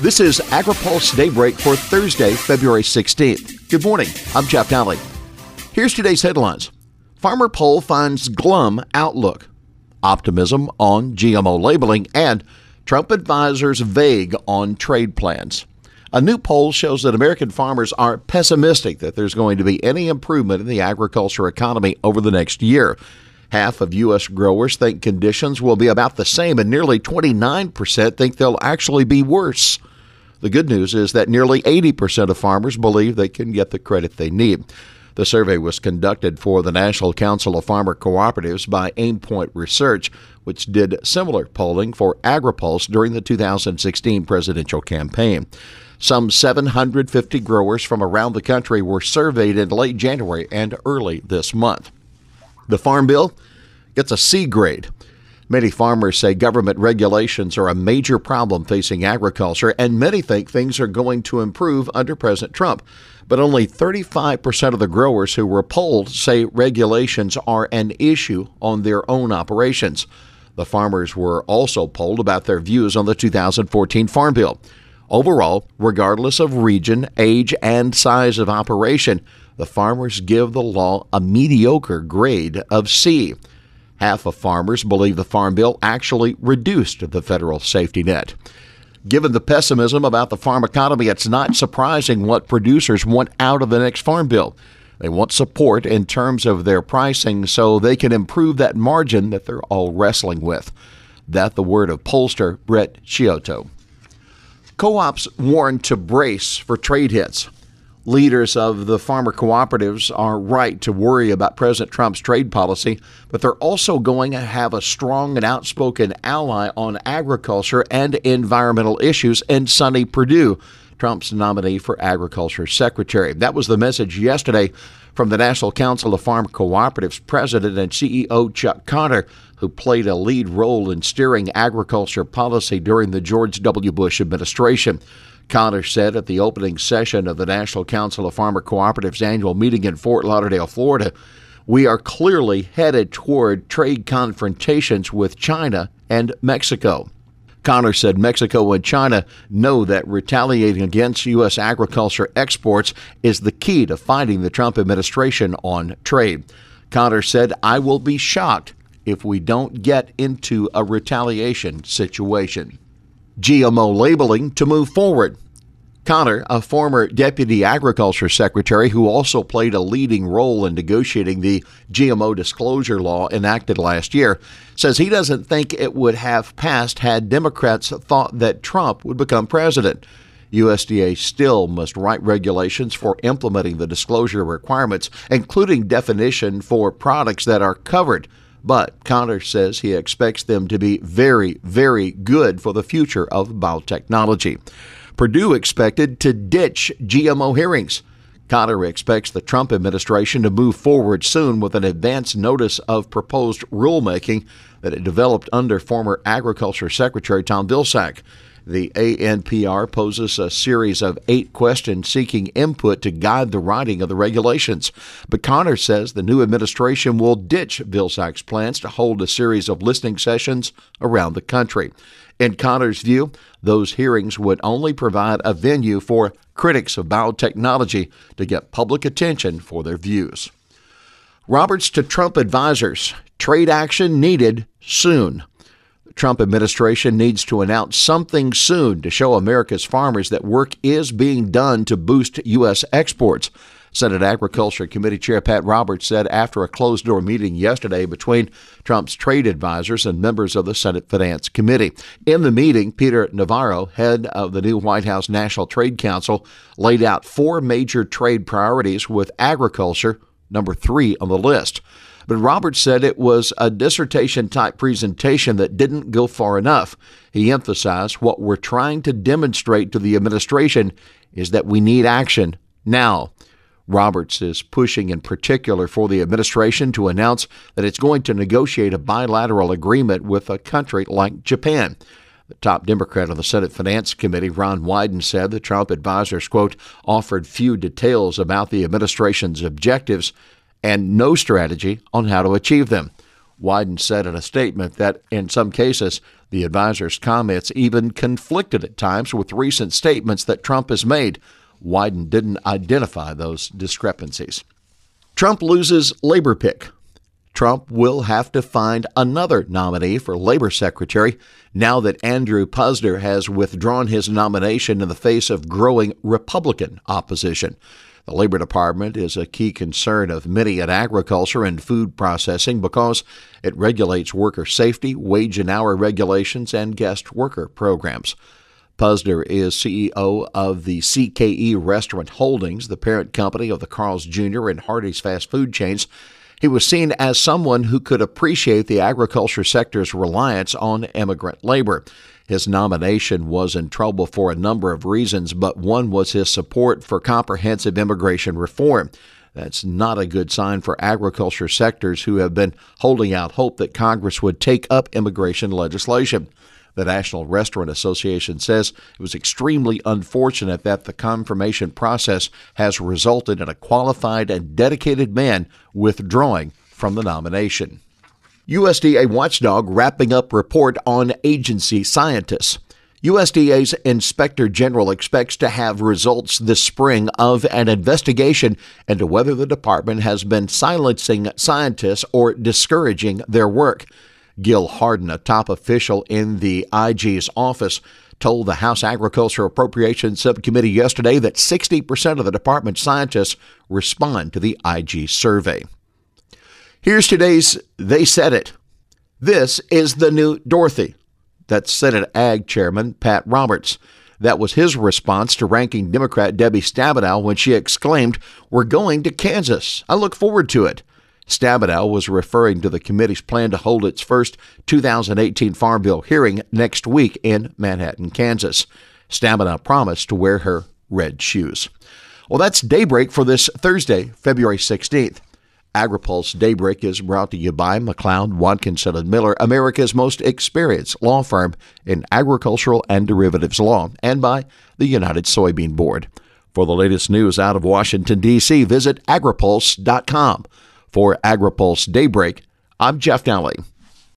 This is AgriPulse Daybreak for Thursday, February 16th. Good morning. I'm Jeff Nalley. Here's today's headlines. Farmer poll finds glum outlook. Optimism on GMO labeling and Trump advisors vague on trade plans. A new poll shows that American farmers are pessimistic that there's going to be any improvement in the agriculture economy over the next year. Half of U.S. growers think conditions will be about the same, and nearly 29% think they'll actually be worse. The good news is that nearly 80% of farmers believe they can get the credit they need. The survey was conducted for the National Council of Farmer Cooperatives by Aimpoint Research, which did similar polling for AgriPulse during the 2016 presidential campaign. Some 750 growers from around the country were surveyed in late January and early this month. The Farm Bill gets a C grade. Many farmers say government regulations are a major problem facing agriculture, and many think things are going to improve under President Trump. But only 35% of the growers who were polled say regulations are an issue on their own operations. The farmers were also polled about their views on the 2014 Farm Bill. Overall, regardless of region, age, and size of operation, the farmers give the law a mediocre grade of C. Half of farmers believe the Farm Bill actually reduced the federal safety net. Given the pessimism about the farm economy, it's not surprising what producers want out of the next Farm Bill. They want support in terms of their pricing so they can improve that margin that they're all wrestling with. That the word of pollster Brett Chiodo. Co ops warn to brace for trade hits leaders of the farmer cooperatives are right to worry about President Trump's trade policy, but they're also going to have a strong and outspoken ally on agriculture and environmental issues in Sonny Perdue, Trump's nominee for Agriculture Secretary. That was the message yesterday from the National Council of Farm Cooperatives President and CEO Chuck Connor, who played a lead role in steering agriculture policy during the George W. Bush administration. Connor said at the opening session of the National Council of Farmer Cooperatives annual meeting in Fort Lauderdale, Florida, we are clearly headed toward trade confrontations with China and Mexico. Connor said Mexico and China know that retaliating against U.S. agriculture exports is the key to fighting the Trump administration on trade. Connor said, I will be shocked if we don't get into a retaliation situation. GMO labeling to move forward. Connor, a former Deputy Agriculture Secretary who also played a leading role in negotiating the GMO disclosure law enacted last year, says he doesn't think it would have passed had Democrats thought that Trump would become president. USDA still must write regulations for implementing the disclosure requirements, including definition for products that are covered but Connor says he expects them to be very, very good for the future of biotechnology. Perdue expected to ditch GMO hearings. Connor expects the Trump administration to move forward soon with an advance notice of proposed rulemaking that it developed under former Agriculture Secretary Tom Vilsack. The ANPR poses a series of eight questions seeking input to guide the writing of the regulations. But Connor says the new administration will ditch Vilsack's plans to hold a series of listening sessions around the country. In Connor's view, those hearings would only provide a venue for critics of biotechnology to get public attention for their views. Roberts to Trump advisors trade action needed soon. Trump administration needs to announce something soon to show America's farmers that work is being done to boost U.S. exports. Senate Agriculture Committee Chair Pat Roberts said after a closed door meeting yesterday between Trump's trade advisors and members of the Senate Finance Committee. In the meeting, Peter Navarro, head of the new White House National Trade Council, laid out four major trade priorities with agriculture number three on the list. But Roberts said it was a dissertation type presentation that didn't go far enough. He emphasized what we're trying to demonstrate to the administration is that we need action now. Roberts is pushing in particular for the administration to announce that it's going to negotiate a bilateral agreement with a country like Japan. The top Democrat on the Senate Finance Committee, Ron Wyden, said the Trump advisors, quote, offered few details about the administration's objectives and no strategy on how to achieve them. Wyden said in a statement that in some cases The advisor's comments even conflicted at times with recent statements that Trump has made. Wyden didn't identify those discrepancies. Trump loses labor pick. Trump will have to find another nominee for labor secretary now that Andrew Puzder has withdrawn his nomination in the face of growing Republican opposition. The Labor Department is a key concern of many in agriculture and food processing because it regulates worker safety, wage and hour regulations, and guest worker programs. Puzder is CEO of the CKE Restaurant Holdings, the parent company of the Carl's Jr. and Hardee's fast food chains. He was seen as someone who could appreciate the agriculture sector's reliance on immigrant labor. His nomination was in trouble for a number of reasons, but one was his support for comprehensive immigration reform. That's not a good sign for agriculture sectors who have been holding out hope that Congress would take up immigration legislation. The National Restaurant Association says it was extremely unfortunate that the confirmation process has resulted in a qualified and dedicated man withdrawing from the nomination. USDA watchdog wrapping up report on agency scientists. USDA's Inspector General expects to have results this spring of an investigation into whether the department has been silencing scientists or discouraging their work. Gil Harden, a top official in the IG's office, told the House Agriculture Appropriations Subcommittee yesterday that 60% of the department's scientists respond to the IG survey. Here's today's They Said It. This is the new Dorothy. That's Senate Ag Chairman Pat Roberts. That was his response to ranking Democrat Debbie Stabenow when she exclaimed, We're going to Kansas. I look forward to it. Stabenow was referring to the committee's plan to hold its first 2018 Farm Bill hearing next week in Manhattan, Kansas. Stabenow promised to wear her red shoes. Well, that's daybreak for this Thursday, February 16th. AgriPulse Daybreak is brought to you by McLeod, Watkinson, and Miller, America's most experienced law firm in agricultural and derivatives law, and by the United Soybean Board. For the latest news out of Washington, D.C., visit agripulse.com. For AgriPulse Daybreak, I'm Jeff Nalley.